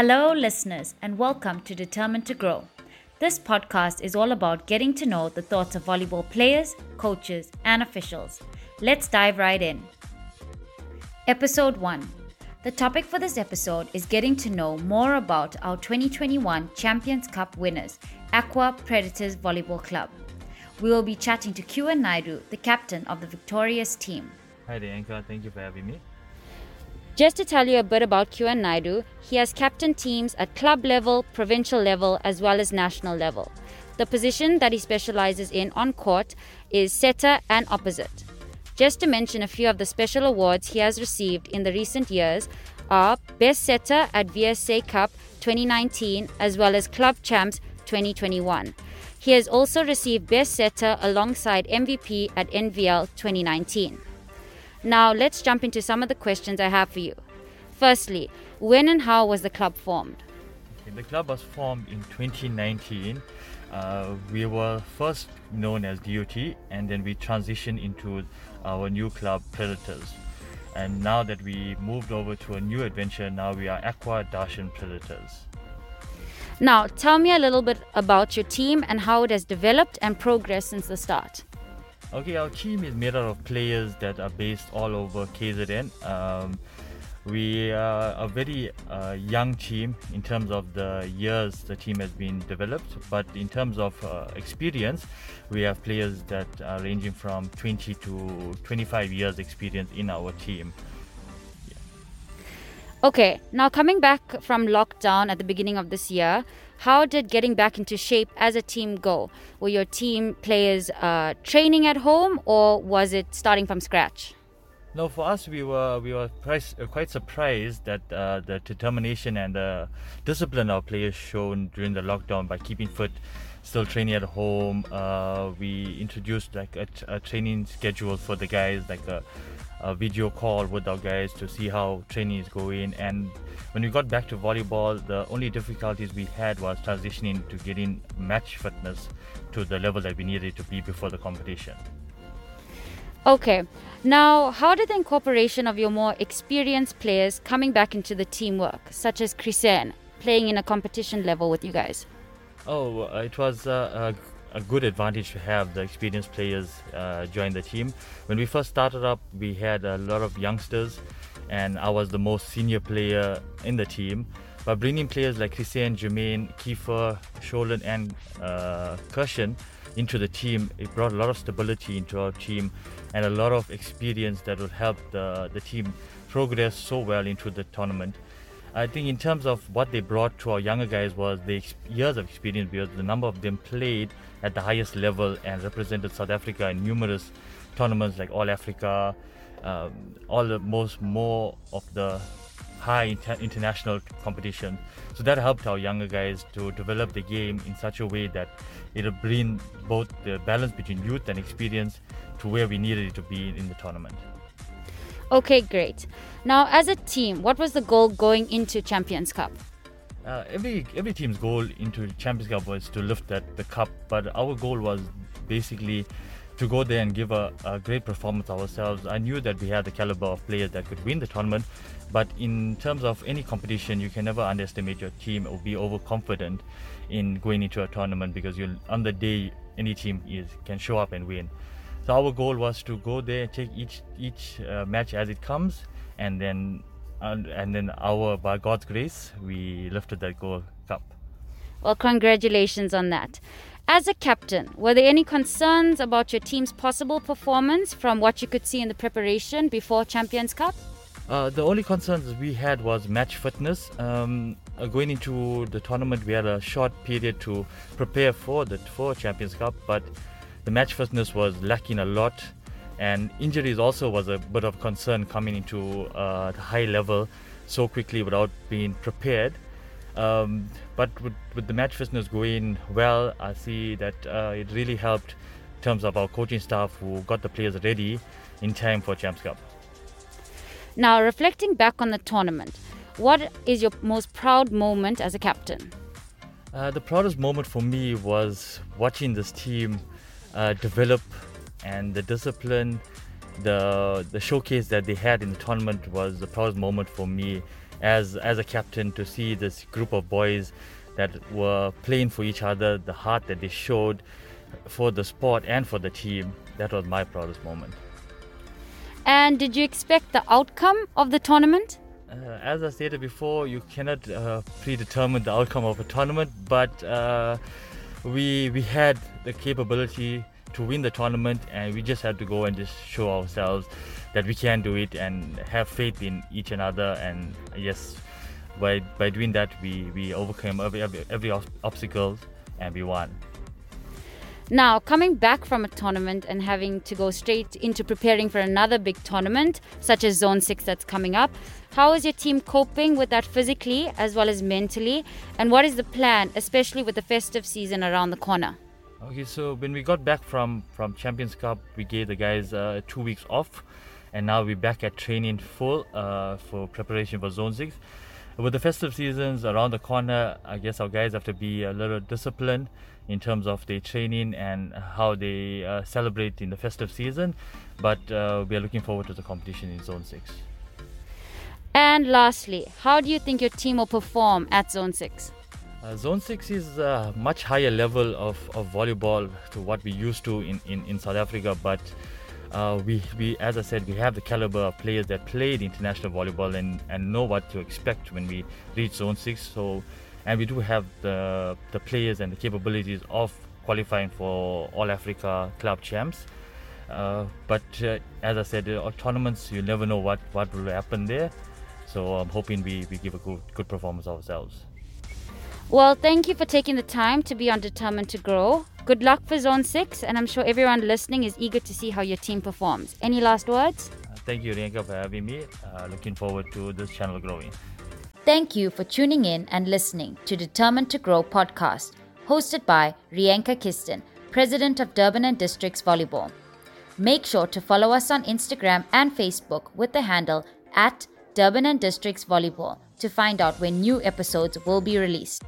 Hello, listeners, and welcome to Determined to Grow. This podcast is all about getting to know the thoughts of volleyball players, coaches, and officials. Let's dive right in. Episode 1 The topic for this episode is getting to know more about our 2021 Champions Cup winners, Aqua Predators Volleyball Club. We will be chatting to Quwin Naidoo, the captain of the victorious team. Hi there, Anka. Thank you for having me. Just to tell you a bit about Quwin Naidoo, he has captained teams at club level, provincial level, as well as national level. The position that he specializes in on court is setter and opposite. Just to mention a few of the special awards he has received in the recent years are Best Setter at VSA Cup 2019 as well as Club Champs 2021. He has also received Best Setter alongside MVP at NVL 2019. Now, let's jump into some of the questions I have for you. Firstly, when and how was the club formed? Okay, the club was formed in 2019. Uh, we were first known as DOT and then we transitioned into our new club, Predators. And now that we moved over to a new adventure, now we are Aqua Darshan Predators. Now, tell me a little bit about your team and how it has developed and progressed since the start. Okay, our team is made out of players that are based all over KZN. Um, we are a very uh, young team in terms of the years the team has been developed, but in terms of uh, experience, we have players that are ranging from 20 to 25 years experience in our team. Okay, now coming back from lockdown at the beginning of this year, how did getting back into shape as a team go? Were your team players uh, training at home or was it starting from scratch? No, for us, we were we were uh, quite surprised that uh, the determination and the discipline our players shown during the lockdown by keeping fit, still training at home. Uh, we introduced like a, a, training schedule for the guys, like a, a video call with our guys to see how training is going and when we got back to volleyball, the only difficulties we had was transitioning to getting match fitness to the level that we needed to be before the competition. Okay, now how did the incorporation of your more experienced players coming back into the teamwork, such as Chrisen, playing in a competition level with you guys? Oh, uh, it was uh, a, a, good advantage to have the experienced players uh, join the team. When we first started up, we had a lot of youngsters and I was the most senior player in the team. But bringing players like Christian, Jermaine, Kiefer, Sholan, and uh, into the team, it brought a lot of stability into our team and a lot of experience that will help the, the team progress so well into the tournament. I think in terms of what they brought to our younger guys was the years of experience because the number of them played at the highest level and represented South Africa in numerous tournaments like All Africa, um, all the most more of the high inter- international competition. So that helped our younger guys to develop the game in such a way that it'll bring both the balance between youth and experience to where we needed it to be in the tournament. Okay, great. Now, as a team, what was the goal going into Champions Cup? Uh, every every team's goal into Champions Cup was to lift that the cup, but our goal was basically to go there and give a, a, great performance ourselves. I knew that we had the caliber of players that could win the tournament, but in terms of any competition, you can never underestimate your team or be overconfident in going into a tournament because you on the day any team is can show up and win. So our goal was to go there, take each each uh, match as it comes, and then and, and then our by God's grace we lifted that gold cup. Well, congratulations on that. As a captain, were there any concerns about your team's possible performance from what you could see in the preparation before Champions Cup? Uh, the only concerns we had was match fitness. Um, uh, going into the tournament, we had a short period to prepare for the for Champions Cup, but the match fitness was lacking a lot, and injuries also was a bit of concern coming into uh, the high level so quickly without being prepared. Um, but with, with, the match fitness going well, I see that uh, it really helped in terms of our coaching staff who got the players ready in time for Champs Cup. Now, reflecting back on the tournament, what is your most proud moment as a captain? Uh, the proudest moment for me was watching this team uh, develop and the discipline, the the showcase that they had in the tournament was the proudest moment for me as as a captain to see this group of boys that were playing for each other, the heart that they showed for the sport and for the team. That was my proudest moment. And did you expect the outcome of the tournament? Uh, as I stated before, you cannot uh, predetermine the outcome of a tournament, but uh, we we had the capability to win the tournament, and we just had to go and just show ourselves that we can do it and have faith in each another. And yes, by by doing that, we we overcame every every, every obstacle and we won. Now, coming back from a tournament and having to go straight into preparing for another big tournament, such as Zone 6 that's coming up, how is your team coping with that physically as well as mentally? And what is the plan, especially with the festive season around the corner? Okay, so when we got back from, from Champions Cup, we gave the guys uh, two weeks off, and now we're back at training full uh, for preparation for Zone 6. With the festive seasons around the corner, I guess our guys have to be a little disciplined in terms of their training and how they uh, celebrate in the festive season. But uh, we are looking forward to the competition in Zone 6. And lastly, how do you think your team will perform at Zone 6? Uh, Zone 6 is a much higher level of, of volleyball to what we used to in, in, in South Africa, but uh, we, we, as I said, we have the caliber of players that played international volleyball and, and know what to expect when we reach Zone 6. So and we do have the the players and the capabilities of qualifying for All Africa Club Champs. Uh, but uh, as I said, uh, tournaments you never know what what will happen there. So I'm hoping we, we give a good good performance ourselves. Well, thank you for taking the time to be on Determined to Grow. Good luck for Zone 6, and I'm sure everyone listening is eager to see how your team performs. Any last words? Uh, thank you, Reyanka, for having me. Uh, looking forward to this channel growing. Thank you for tuning in and listening to Determined to Grow podcast, hosted by Reyanka Kisten, President of Durban and Districts Volleyball. Make sure to follow us on Instagram and Facebook with the handle at Durban and Districts Volleyball to find out when new episodes will be released.